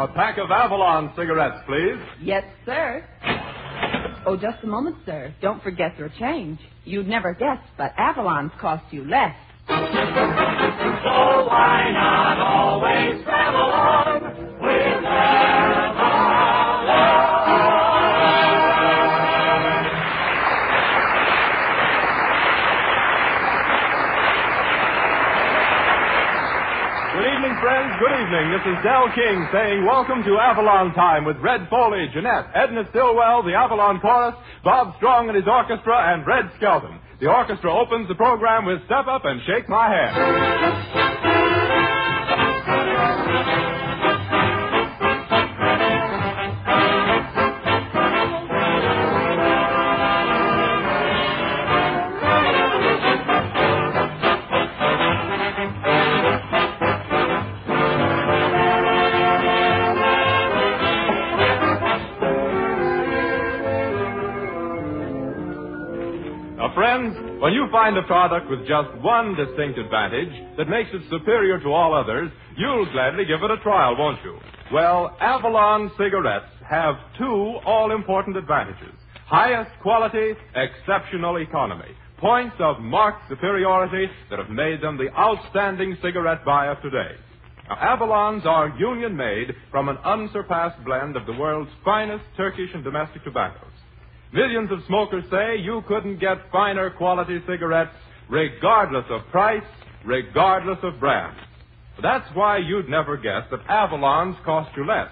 A pack of Avalon cigarettes, please. Yes, sir. Oh, just a moment, sir. Don't forget your change. You'd never guess, but Avalon's cost you less. So why not always travel on Good evening. This is Del King saying welcome to Avalon Time with Red Foley, Jeanette, Edna Stillwell, the Avalon Chorus, Bob Strong and his orchestra, and Red Skelton. The orchestra opens the program with Step Up and Shake My Hand. When you find a product with just one distinct advantage that makes it superior to all others, you'll gladly give it a trial, won't you? Well, Avalon cigarettes have two all important advantages highest quality, exceptional economy. Points of marked superiority that have made them the outstanding cigarette buyer today. Now, Avalons are union made from an unsurpassed blend of the world's finest Turkish and domestic tobaccos. Millions of smokers say you couldn't get finer quality cigarettes regardless of price, regardless of brand. That's why you'd never guess that Avalon's cost you less,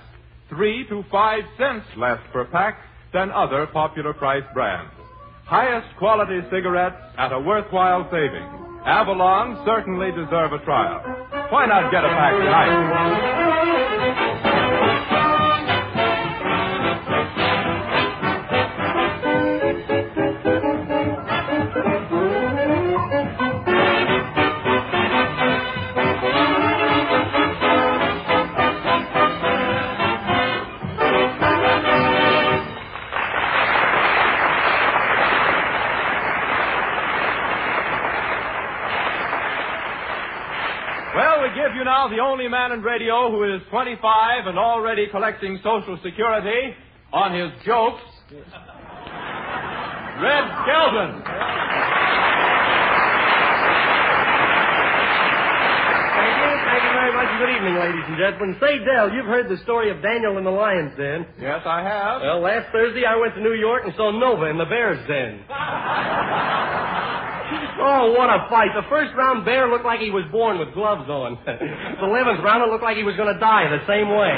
three to five cents less per pack than other popular price brands. Highest quality cigarettes at a worthwhile saving. Avalon certainly deserve a trial. Why not get a pack tonight? Man in radio who is 25 and already collecting Social Security on his jokes. Red Skelton. Thank you. Thank you very much. Good evening, ladies and gentlemen. Say, Del, you've heard the story of Daniel in the lion's den. Yes, I have. Well, last Thursday I went to New York and saw Nova in the Baer's den. Oh, what a fight. The first round, Baer looked like he was born with gloves on. the 11th round, it looked like he was going to die the same way.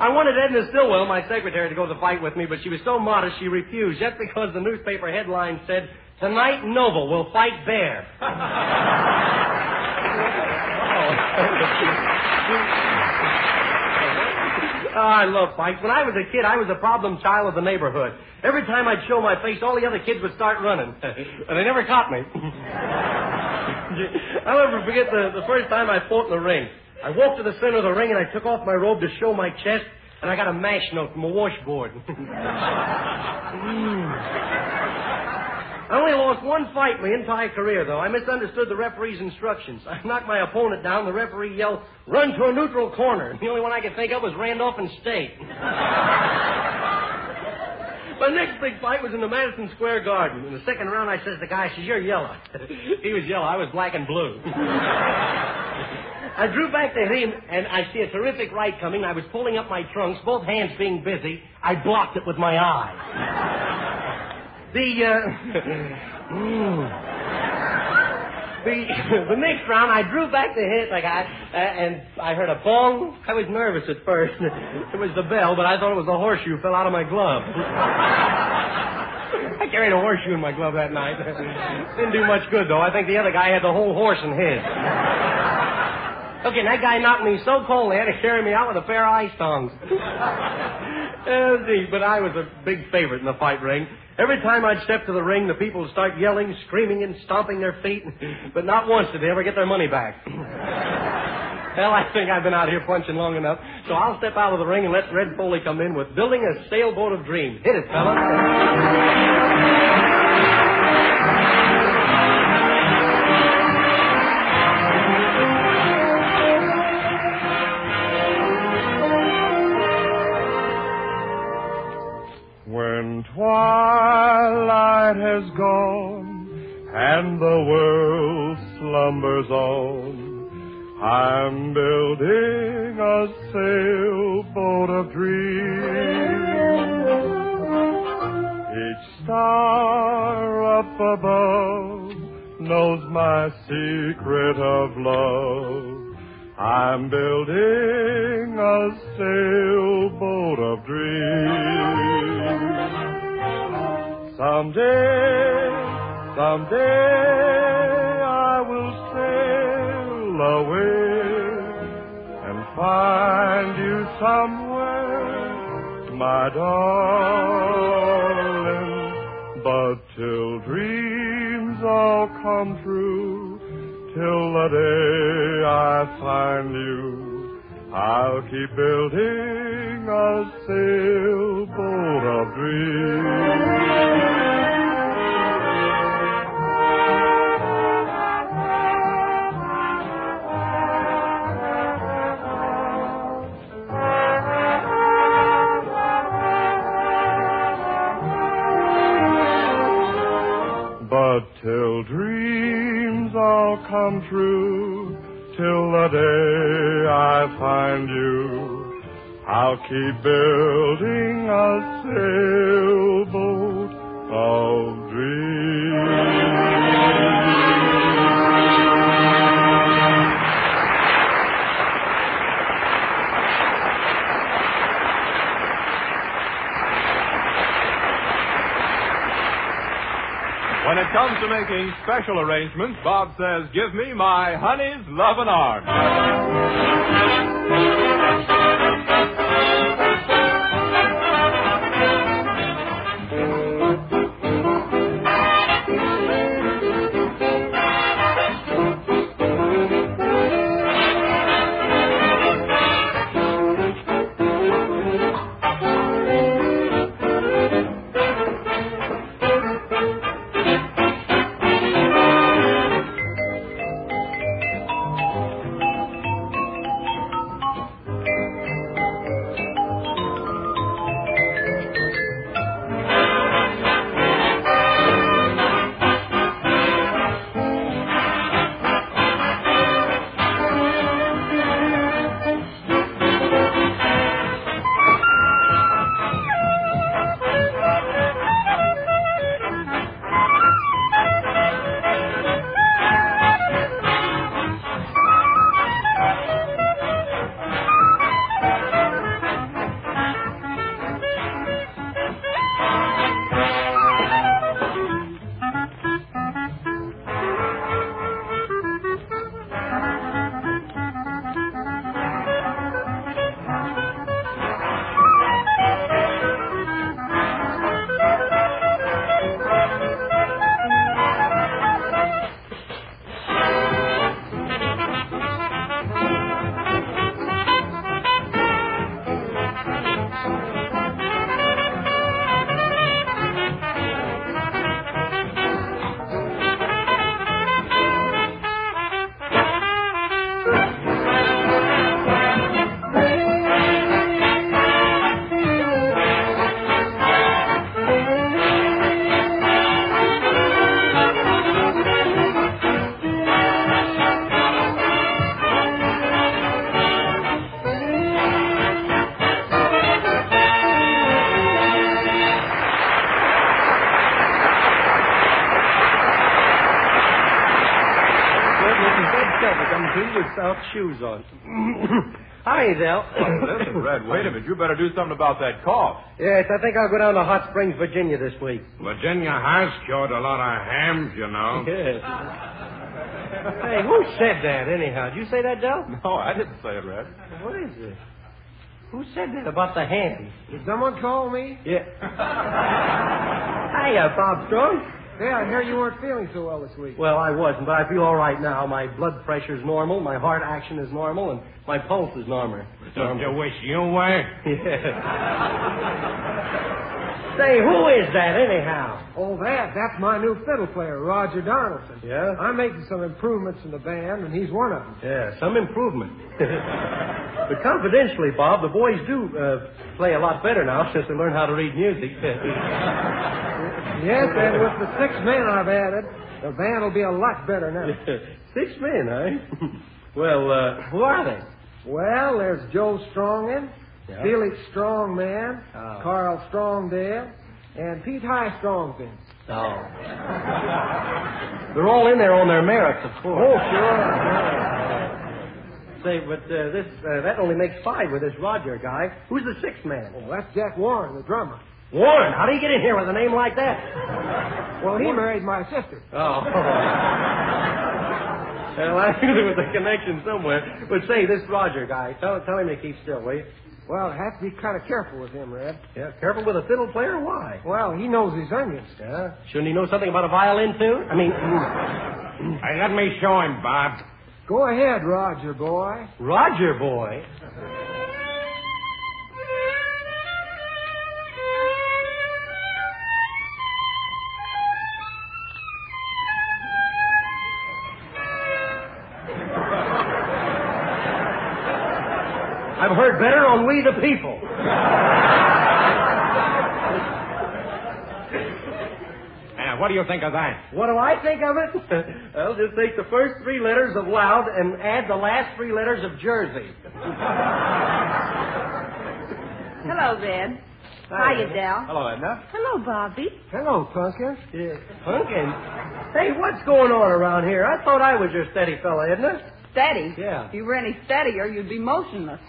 I wanted Edna Stillwell, my secretary, to go to the fight with me, but she was so modest she refused, just because the newspaper headline said, Tonight Nova will fight Baer. Oh, Ah, I love fights. When I was a kid, I was a problem child of the neighborhood. Every time I'd show my face, all the other kids would start running. and they never caught me. I'll never forget the, the first time I fought in the ring. I walked to the center of the ring and I took off my robe to show my chest, and I got a mash note from a washboard. Hmm. I only lost one fight in my entire career, though. I misunderstood the referee's instructions. I knocked my opponent down. The referee yelled, run to a neutral corner. The only one I could think of was Randolph and State. My next big fight was in the Madison Square Garden. In the second round, I says to the guy, I says, you're yellow. he was yellow. I was black and blue. I drew back to him, and I see a terrific right coming. I was pulling up my trunks, both hands being busy. I blocked it with my eye. The, uh, mm. the, the next round, I drew back the hit I uh, and I heard a bong. I was nervous at first. It was the bell, but I thought it was the horseshoe fell out of my glove. I carried a horseshoe in my glove that night. Didn't do much good, though. I think the other guy had the whole horse in his. Okay, and that guy knocked me so cold they had to carry me out with a pair of ice tongs. oh, but I was a big favorite in the fight ring. Every time I'd step to the ring, the people would start yelling, screaming, and stomping their feet, but not once did they ever get their money back. Well, I think I've been out here punching long enough, so I'll step out of the ring and let Red Foley come in with Building a Sailboat of Dreams. Hit it, fella. I'm building a sailboat of dreams. Each star up above knows my secret of love. I'm building a sailboat of dreams. Someday, someday my darling. But till dreams all come true, till the day I find you, I'll keep building a sailboat of dreams. Come true, till the day I find you, I'll keep building a sailboat making special arrangements, Bob says, Give me my honey's loving arms. Good to shoes on. Hi, Del. Listen, Red, wait a minute. You better do something about that cough. Yes, I think I'll go down to Hot Springs, Virginia this week. Virginia has cured a lot of hams, you know. Yes. hey, who said that anyhow? Did you say that, Del? No, I didn't say it, Red. What is it? Who said that about the hams? Did someone call me? Yeah. Hiya, Bob Strong. Yeah, I hear you weren't feeling so well this week. Well, I wasn't, but I feel all right now. My blood pressure's normal, my heart action is normal, and my pulse is normal. Don't you wish you were? Yeah. Say, who is that anyhow? Oh, that, that's my new fiddle player, Roger Donaldson. Yeah? I'm making some improvements in the band, and he's one of them. Yeah, some improvement. but confidentially, Bob, the boys do uh, play a lot better now since they learned how to read music. Yes, and with the six men I've added, The band will be a lot better now. Six men, eh? well, uh, who are they? well, there's Joe Strongen, Yeah. Felix Strongman, Oh. Carl Strongdale, and Pete High Strongfin. Oh. They're all in there on their merits, of course. Oh, sure. Say, but uh, this uh, that only makes five with this Roger guy. Who's the sixth man? Well, that's Jack Warren, the drummer. Warren. How do you get in here with a name like that? Well, he married my sister. Oh. well, I knew there was a connection somewhere. But say, this Roger guy, tell, tell him to keep still, will you? Well, I have to be kind of careful with him, Red. Yeah, careful with a fiddle player. Why? Well, he knows his onions. Yeah. Shouldn't he know something about a violin too? I mean, Hey, let me show him, Bob. Go ahead, Roger boy. Roger boy. The People. Now, what do you think of that? What do I think of it? well, just take the first three letters of loud and add the last three letters of Jersey. Hello, Red. Hiya, Del. Hello, Edna. Hello, Bobby. Hello, Pumpkin. Yeah. Pumpkin. Hey, what's going on around here? I thought I was your steady fella, isn't it? Steady? Yeah. If you were any steadier, you'd be motionless.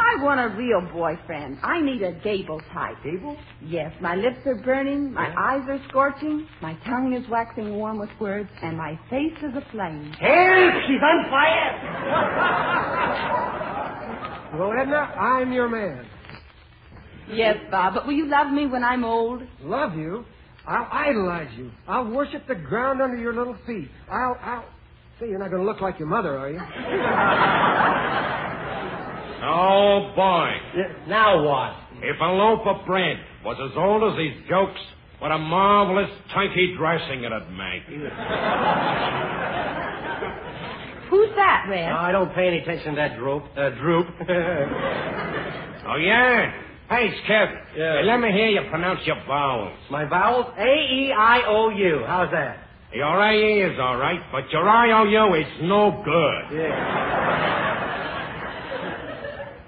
I want a real boyfriend. I need a Gable type. Gable? Yes, my lips are burning, my eyes are scorching, my tongue is waxing warm with words, and my face is aflame. Help! She's on fire! Well, Edna, I'm your man. Yes, Bob, but will you love me when I'm old? Love you. I'll idolize you. I'll worship the ground under your little feet. I'll, I'll. Say, you're not going to look like your mother, are you? Oh, boy. now what? If a loaf of bread was as old as these jokes, what a marvelous turkey dressing it'd make. Who's that, Red? I don't pay any attention to that droop. Uh, droop. Oh, yeah? Hey, Skip. Yeah. Hey, let me hear you pronounce your vowels. My vowels? A E I O U. How's that? Your A is all right, but your I-O-U is no good. Yeah.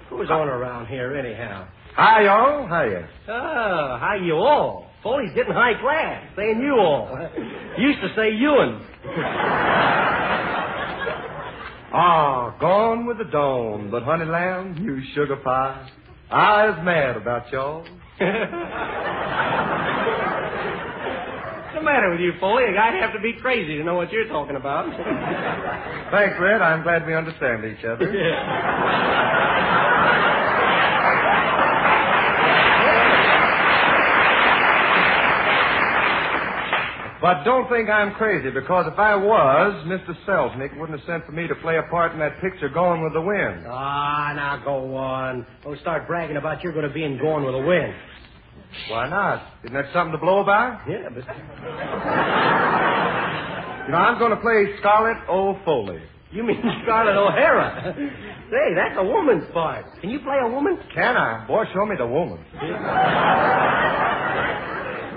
Who's on around here, anyhow? Hi, y'all. Hiya. Oh, how you all? Foley's getting high class, saying you all. Used to say Ewan. Ah, gone with the dawn, but honey lamb, you sugar pie. I was mad about y'all. What's the matter with you, Foley? A guy'd have to be crazy to know what you're talking about. Thanks, Red. I'm glad we understand each other. But don't think I'm crazy, because if I was, Mr. Selznick wouldn't have sent for me to play a part in that picture Going with the Wind. ah, now go on. Don't start bragging about you're going to be in Going with the Wind. Why not? Isn't that something to blow about? Yeah, but You know, I'm going to play Scarlett O'Foley. you mean Scarlett O'Hara? Say, that's a woman's part. Can you play a woman? Can I? Boy, show me the woman.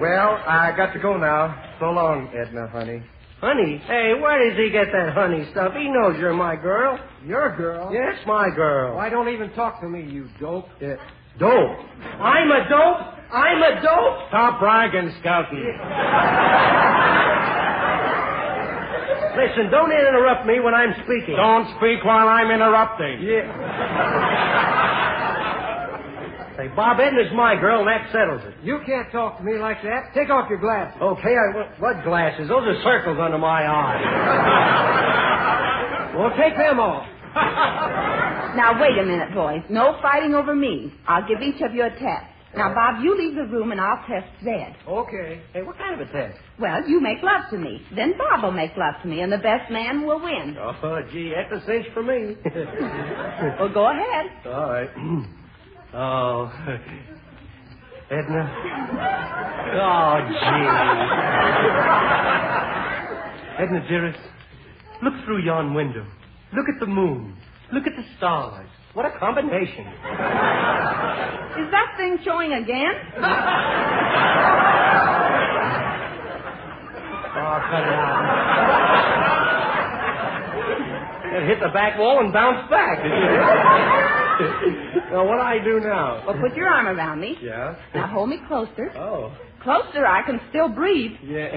well, I got to go now. So long, Edna, honey. Honey? Hey, where does he get that honey stuff? He knows you're my girl. Your girl. Yes, my girl. Why don't even talk to me, you dope? Yeah. Dope. I'm a dope. I'm a dope. Stop bragging, Skelton. Listen, don't interrupt me when I'm speaking. Don't speak while I'm interrupting. Yeah. Say, Bob Edna's my girl, and that settles it. You can't talk to me like that. Take off your glasses. Okay, I what, what glasses? Those are circles under my eyes. Well, take them off. Now, wait a minute, boys. No fighting over me. I'll give each of you a test. Now, uh-huh. Bob, you leave the room and I'll test Zed. Okay. Hey, what kind of a test? Well, you make love to me. Then Bob will make love to me, and the best man will win. Oh, gee, that's a cinch for me. Well, go ahead. All right. Oh, Edna. Oh, gee. Edna, dearest, look through yon window. Look at the moon. Look at the stars. What a combination. Is that thing showing again? Oh, cut it out. it hit the back wall and bounced back. well, what do I do now? Well, put your arm around me. Yeah? Now hold me closer. Oh. Closer, I can still breathe. Yeah.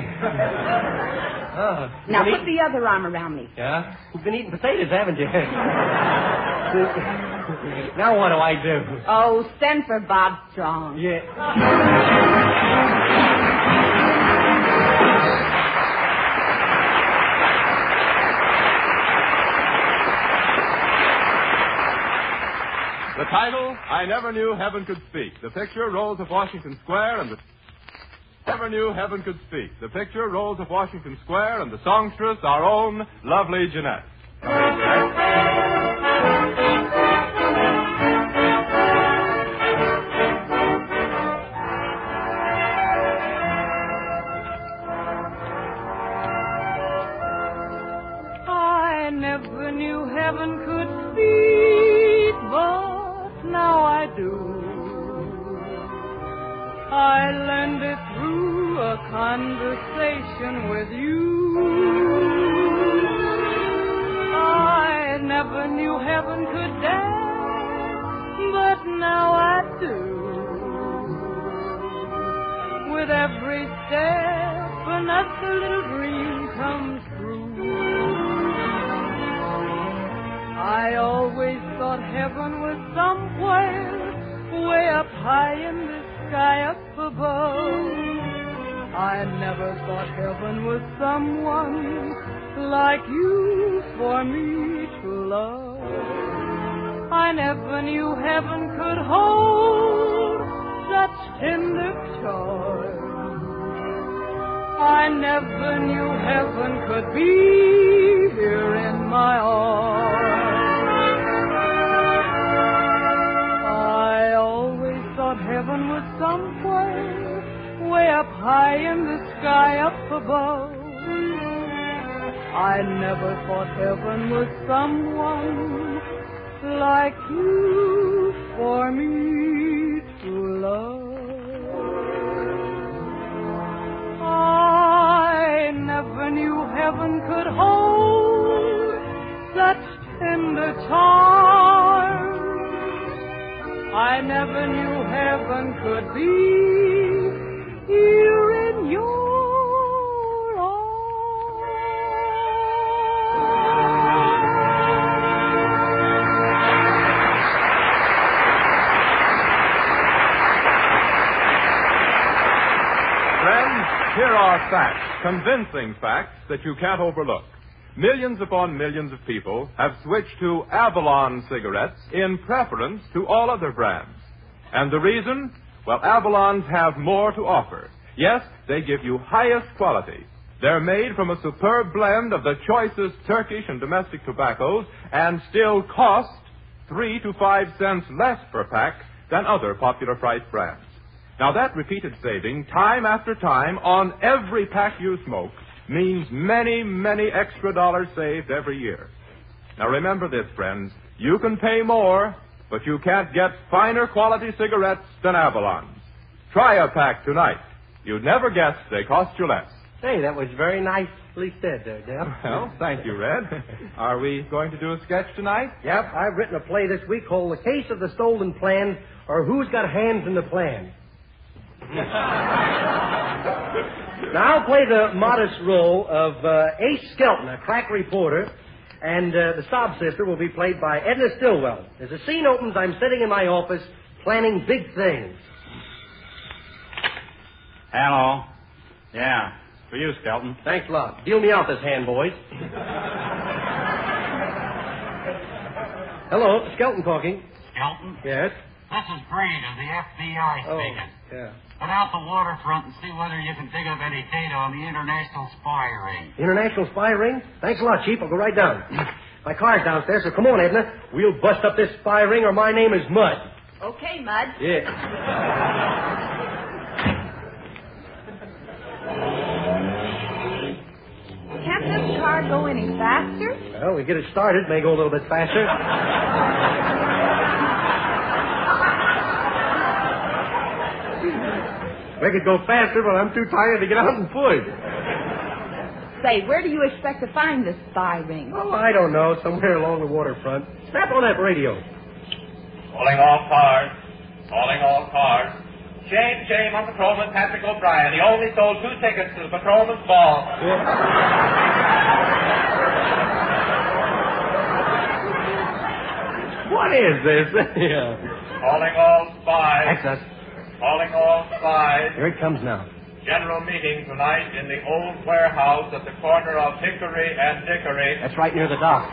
oh. Now put the other arm around me. Yeah? You've been eating potatoes, haven't you? now what do I do? Oh, send for Bob Strong. Yeah. The title, I Never Knew Heaven Could Speak. The picture, Rose of Washington Square, and the... Never Knew Heaven Could Speak. The picture, Rose of Washington Square, and the songstress, our own lovely Jeanette. With you. Never thought heaven was someone like you for me to love. I never knew heaven could hold such tender charm. I never knew heaven could be here in my arms. I always thought heaven was somewhere way up high in the sky up above. I never thought heaven was someone like you for me to love. I never knew heaven could hold such tender charms. I never knew heaven could be here in your Friends, here are facts, convincing facts that you can't overlook. Millions upon millions of people have switched to Avalon cigarettes in preference to all other brands. And the reason? Well, Avalons have more to offer. Yes, they give you highest quality. They're made from a superb blend of the choicest Turkish and domestic tobaccos and still cost three to five cents less per pack than other popular price brands. Now that repeated saving, time after time, on every pack you smoke, means many, many extra dollars saved every year. Now remember this, friends. You can pay more, but you can't get finer quality cigarettes than Avalon's. Try a pack tonight. You'd never guess they cost you less. Hey, that was very nicely said there, Deb. Well, thank you, Red. Are we going to do a sketch tonight? Yep, I've written a play this week called The Case of the Stolen Plan, or Who's Got Hands in the Plan. now I'll play the modest role of uh, Ace Skelton, a crack reporter, and uh, the sob sister will be played by Edna Stillwell. As the scene opens, I'm sitting in my office planning big things. Hello. Yeah, for you, Skelton. Thanks a lot. Deal me out this hand, boys. Hello, Skelton talking. Skelton? Yes. This is Breed of the FBI Oh, speaking. yeah. Get out the waterfront and see whether you can dig up any data on the international spy ring. International spy ring? Thanks a lot, Chief. I'll go right down. My car's downstairs, so come on, Edna. We'll bust up this spy ring, or my name is Mud. Okay, Mud. Yeah. Can't this car go any faster? Well, we get it started. May go a little bit faster. We could go faster, but I'm too tired to get out and push. Say, where do you expect to find this spy ring? Oh, I don't know. Somewhere along the waterfront. Snap on that radio. Calling all cars. Calling all cars. Shame, shame on Patrolman Patrick O'Brien. He only sold two tickets to the Patrolman's Ball. What is this? yeah. Calling all spies. That's us. Calling all spies. Here it comes now. General meeting tonight in the old warehouse at the corner of Hickory and Dickory. That's right near the dock.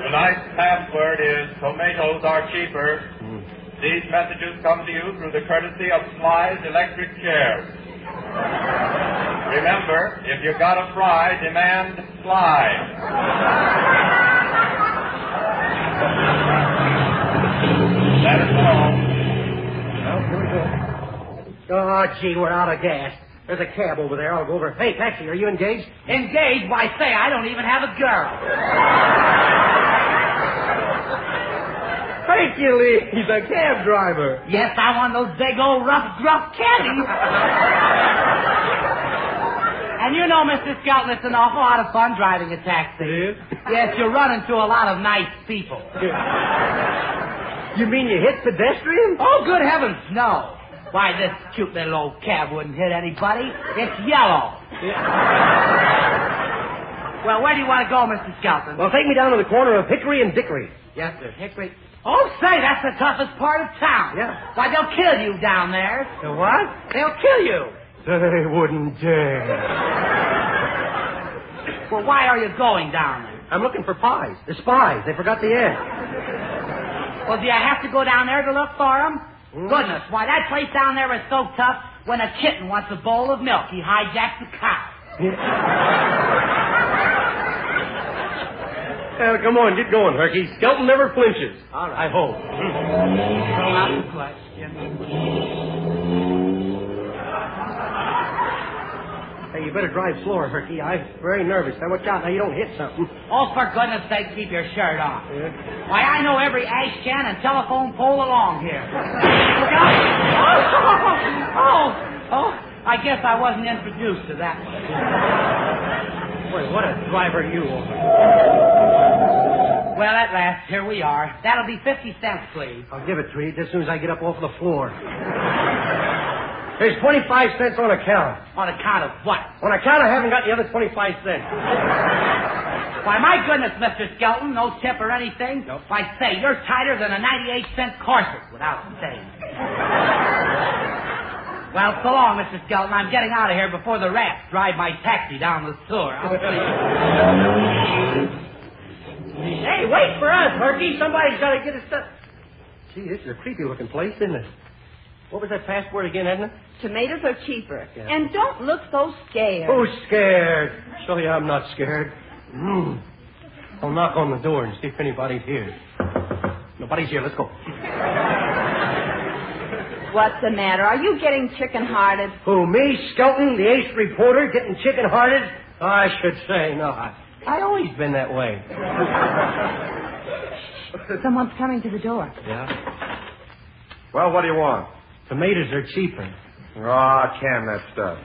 Tonight's password is tomatoes are cheaper. Hmm. These messages come to you through the courtesy of Sly's Electric Chairs. Remember, if you've got a fry, demand Sly. That is all. Well, here we go. Oh, gee, we're out of gas. There's a cab over there. I'll go over. Hey, taxi, are you engaged? Engaged? Why, say, I don't even have a girl. Thank you, Lee. He's a cab driver. Yes, I want those big old rough, gruff caddies. And you know, Mr. Skelton, it's an awful lot of fun driving a taxi. It is? Yes, you run into a lot of nice people. You mean you hit pedestrians? Oh, good heavens, no. Why, this cute little old cab wouldn't hit anybody. It's yellow. well, where do you want to go, Mr. Skelton? Well, take me down to the corner of Hickory and Dickory. Yes, sir. Hickory. Oh, say, that's the toughest part of town. Yeah. Why, they'll kill you down there. The what? They'll kill you. They wouldn't dare. Well, why are you going down there? I'm looking for pies. The spies. They forgot the end. Well, do you have to go down there to look for them? Mm. Goodness, why, that place down there is so tough, when a kitten wants a bowl of milk, he hijacks the cow. Well, come on, get going, Herky. Skelton never flinches. All right. I hope. Out the question. Hey, you better drive slower, Herky. I'm very nervous. Now, watch out. Now, you don't hit something. Oh, for goodness sake, keep your shirt on. Why, I know every ash can and telephone pole along here. Look out! Oh, oh, oh, I guess I wasn't introduced to that one. Boy, what a driver you are. Well, at last, here we are. That'll be 50 cents, please. I'll give it to you just as soon as I get up off the floor. There's 25 cents on account. On account of what? On account I haven't got the other 25 cents. Why, my goodness, Mr. Skelton, no tip or anything. Nope. Why, say, you're tighter than a 98 cent corset without saying. well, so long, Mr. Skelton. I'm getting out of here before the rats drive my taxi down the sewer. I'll see you. Hey, wait for us, Herky. Somebody's got to get us stuff. Gee, this is a creepy looking place, isn't it? What was that password again, Edna? Tomatoes are cheaper. Yeah. And don't look so scared. Who's scared? Show you I'm not scared. Mm. I'll knock on the door and see if anybody's here. Nobody's here. Let's go. What's the matter? Are you getting chicken-hearted? Who, me, Skelton, the ace reporter, getting chicken-hearted? I should say not. I always been that way. Someone's coming to the door. Yeah? Well, what do you want? Tomatoes are cheaper. Ah, can that stuff.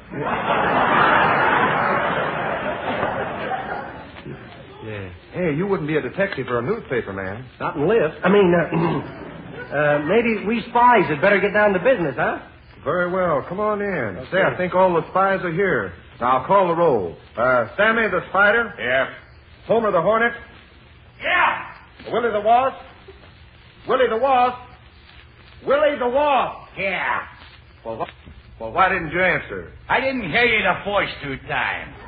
Yeah. Hey, you wouldn't be a detective or a newspaper man. Not in lift. I mean, uh, uh, maybe we spies had better get down to business, huh? Very well. Come on in. Say, I think all the spies are here. Now, I'll call the roll. Uh, Sammy the Spider? Yeah. Homer the Hornet? Yeah. Willie the Wasp? Willie the Wasp? Willie the Wasp? Yeah. Well, wh- well, why didn't you answer? I didn't hear you the first two times.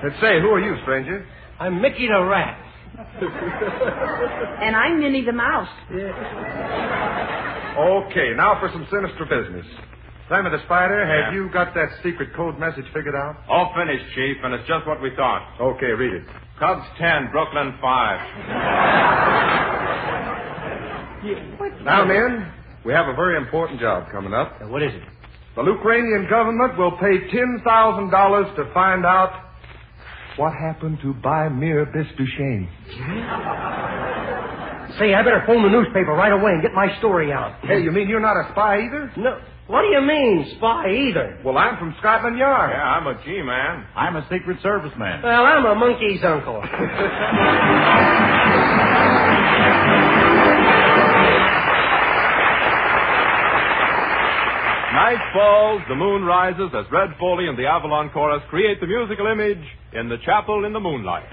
And say, who are you, stranger? I'm Mickey the Rat. And I'm Minnie the Mouse. Okay, now for some sinister business. Sammy the Spider, have Yeah. you got that secret code message figured out? All finished, Chief, and it's just what we thought. Okay, read it. Cubs 10, Brooklyn 5. Now, men, we have a very important job coming up. Now, what is it? The Ukrainian government will pay $10,000 to find out what happened to Bymir Bistushane. Say, I better phone the newspaper right away and get my story out. Hey, you mean you're not a spy either? No. What do you mean, spy either? Well, I'm from Scotland Yard. Yeah, I'm a G-man. I'm a Secret Service man. Well, I'm a monkey's uncle. Night falls, the moon rises as Red Foley and the Avalon Chorus create the musical image in the chapel in the moonlight.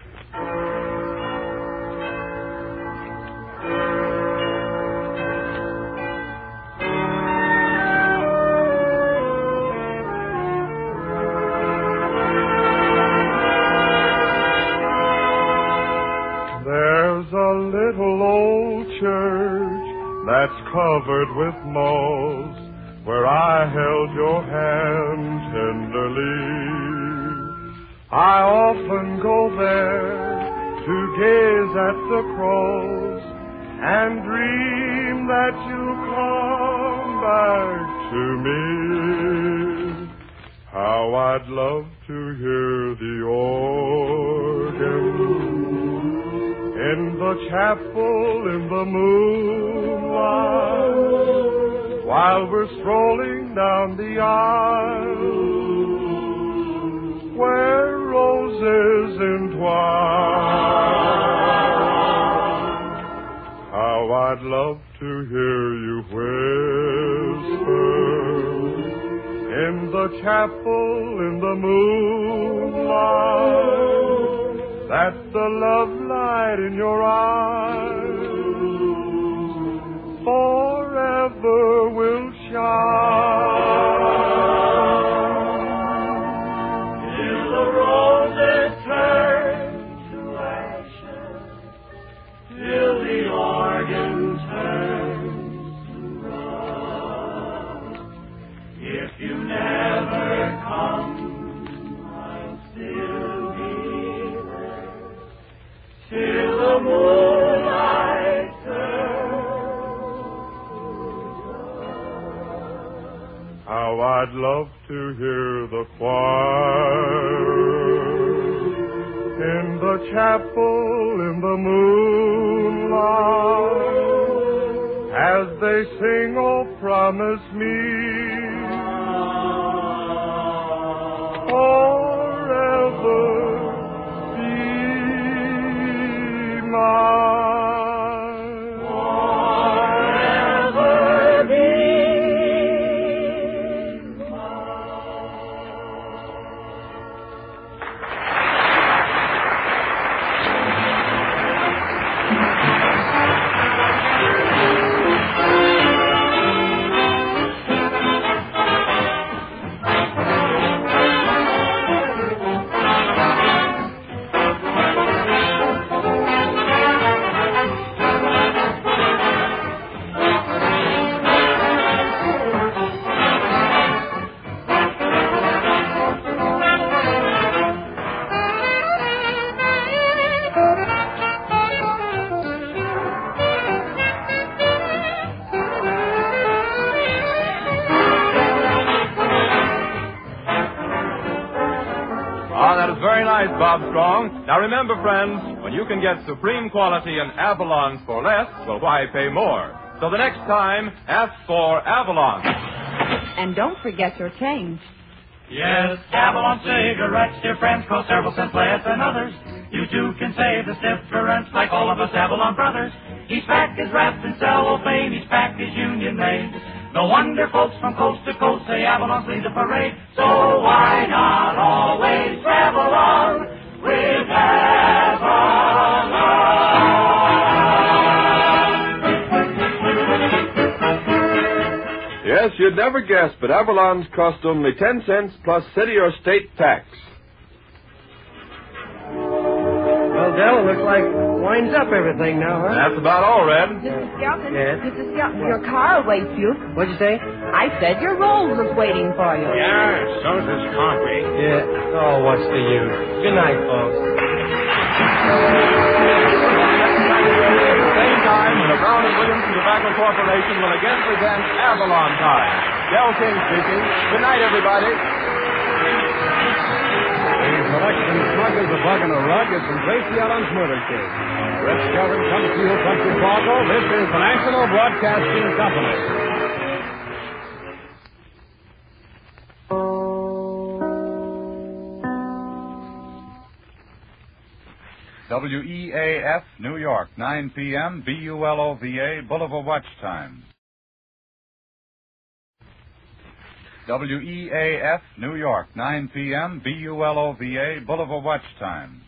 Covered with moss where I held your hand tenderly. I often go there to gaze at the cross and dream that you come back to me. How I'd love to hear the organ in the chapel in the moonlight while we're strolling down the aisle where roses entwine. How I'd love to hear you whisper in the chapel in the moonlight that the love light in your eyes forever will shine. How I'd love to hear the choir in the chapel in the moonlight as they sing, Oh, promise me. Forever is Bob Strong. Now remember, friends, when you can get supreme quality in Avalons for less, well, why pay more? So the next time, ask for Avalon. And don't forget your change. Yes, Avalon cigarettes, dear friends, cost several cents less than others. You too can save the difference like all of us Avalon brothers. Each pack is wrapped in cellophane, each pack is union made. No wonder folks from coast to coast say Avalon's lead the parade. So why not always travel you'd never guess, but Avalon's cost only 10 cents plus city or state tax. Well, Del, it looks like winds up everything now, huh? That's about all, Red. Mr. Skelton, Yes? Mr. Skelton, your car awaits you. What'd you say? I said your Rolls is waiting for you. Yeah, so's this coffee. Yeah. Oh, what's the use? Good night, folks. When the Brown and Williamson Tobacco Corporation will again present Avalon Time. Del King speaking. Good night, everybody. Ain't selection smuggles a bug in a rug is from Tracy Ellen's murder case. Rich Skelton comes to you from Chicago. This is the National Broadcasting Company. WEAF, New York, 9 p.m., BULOVA, Boulevard Watch Time. WEAF, New York, 9 p.m., BULOVA, Boulevard Watch Time.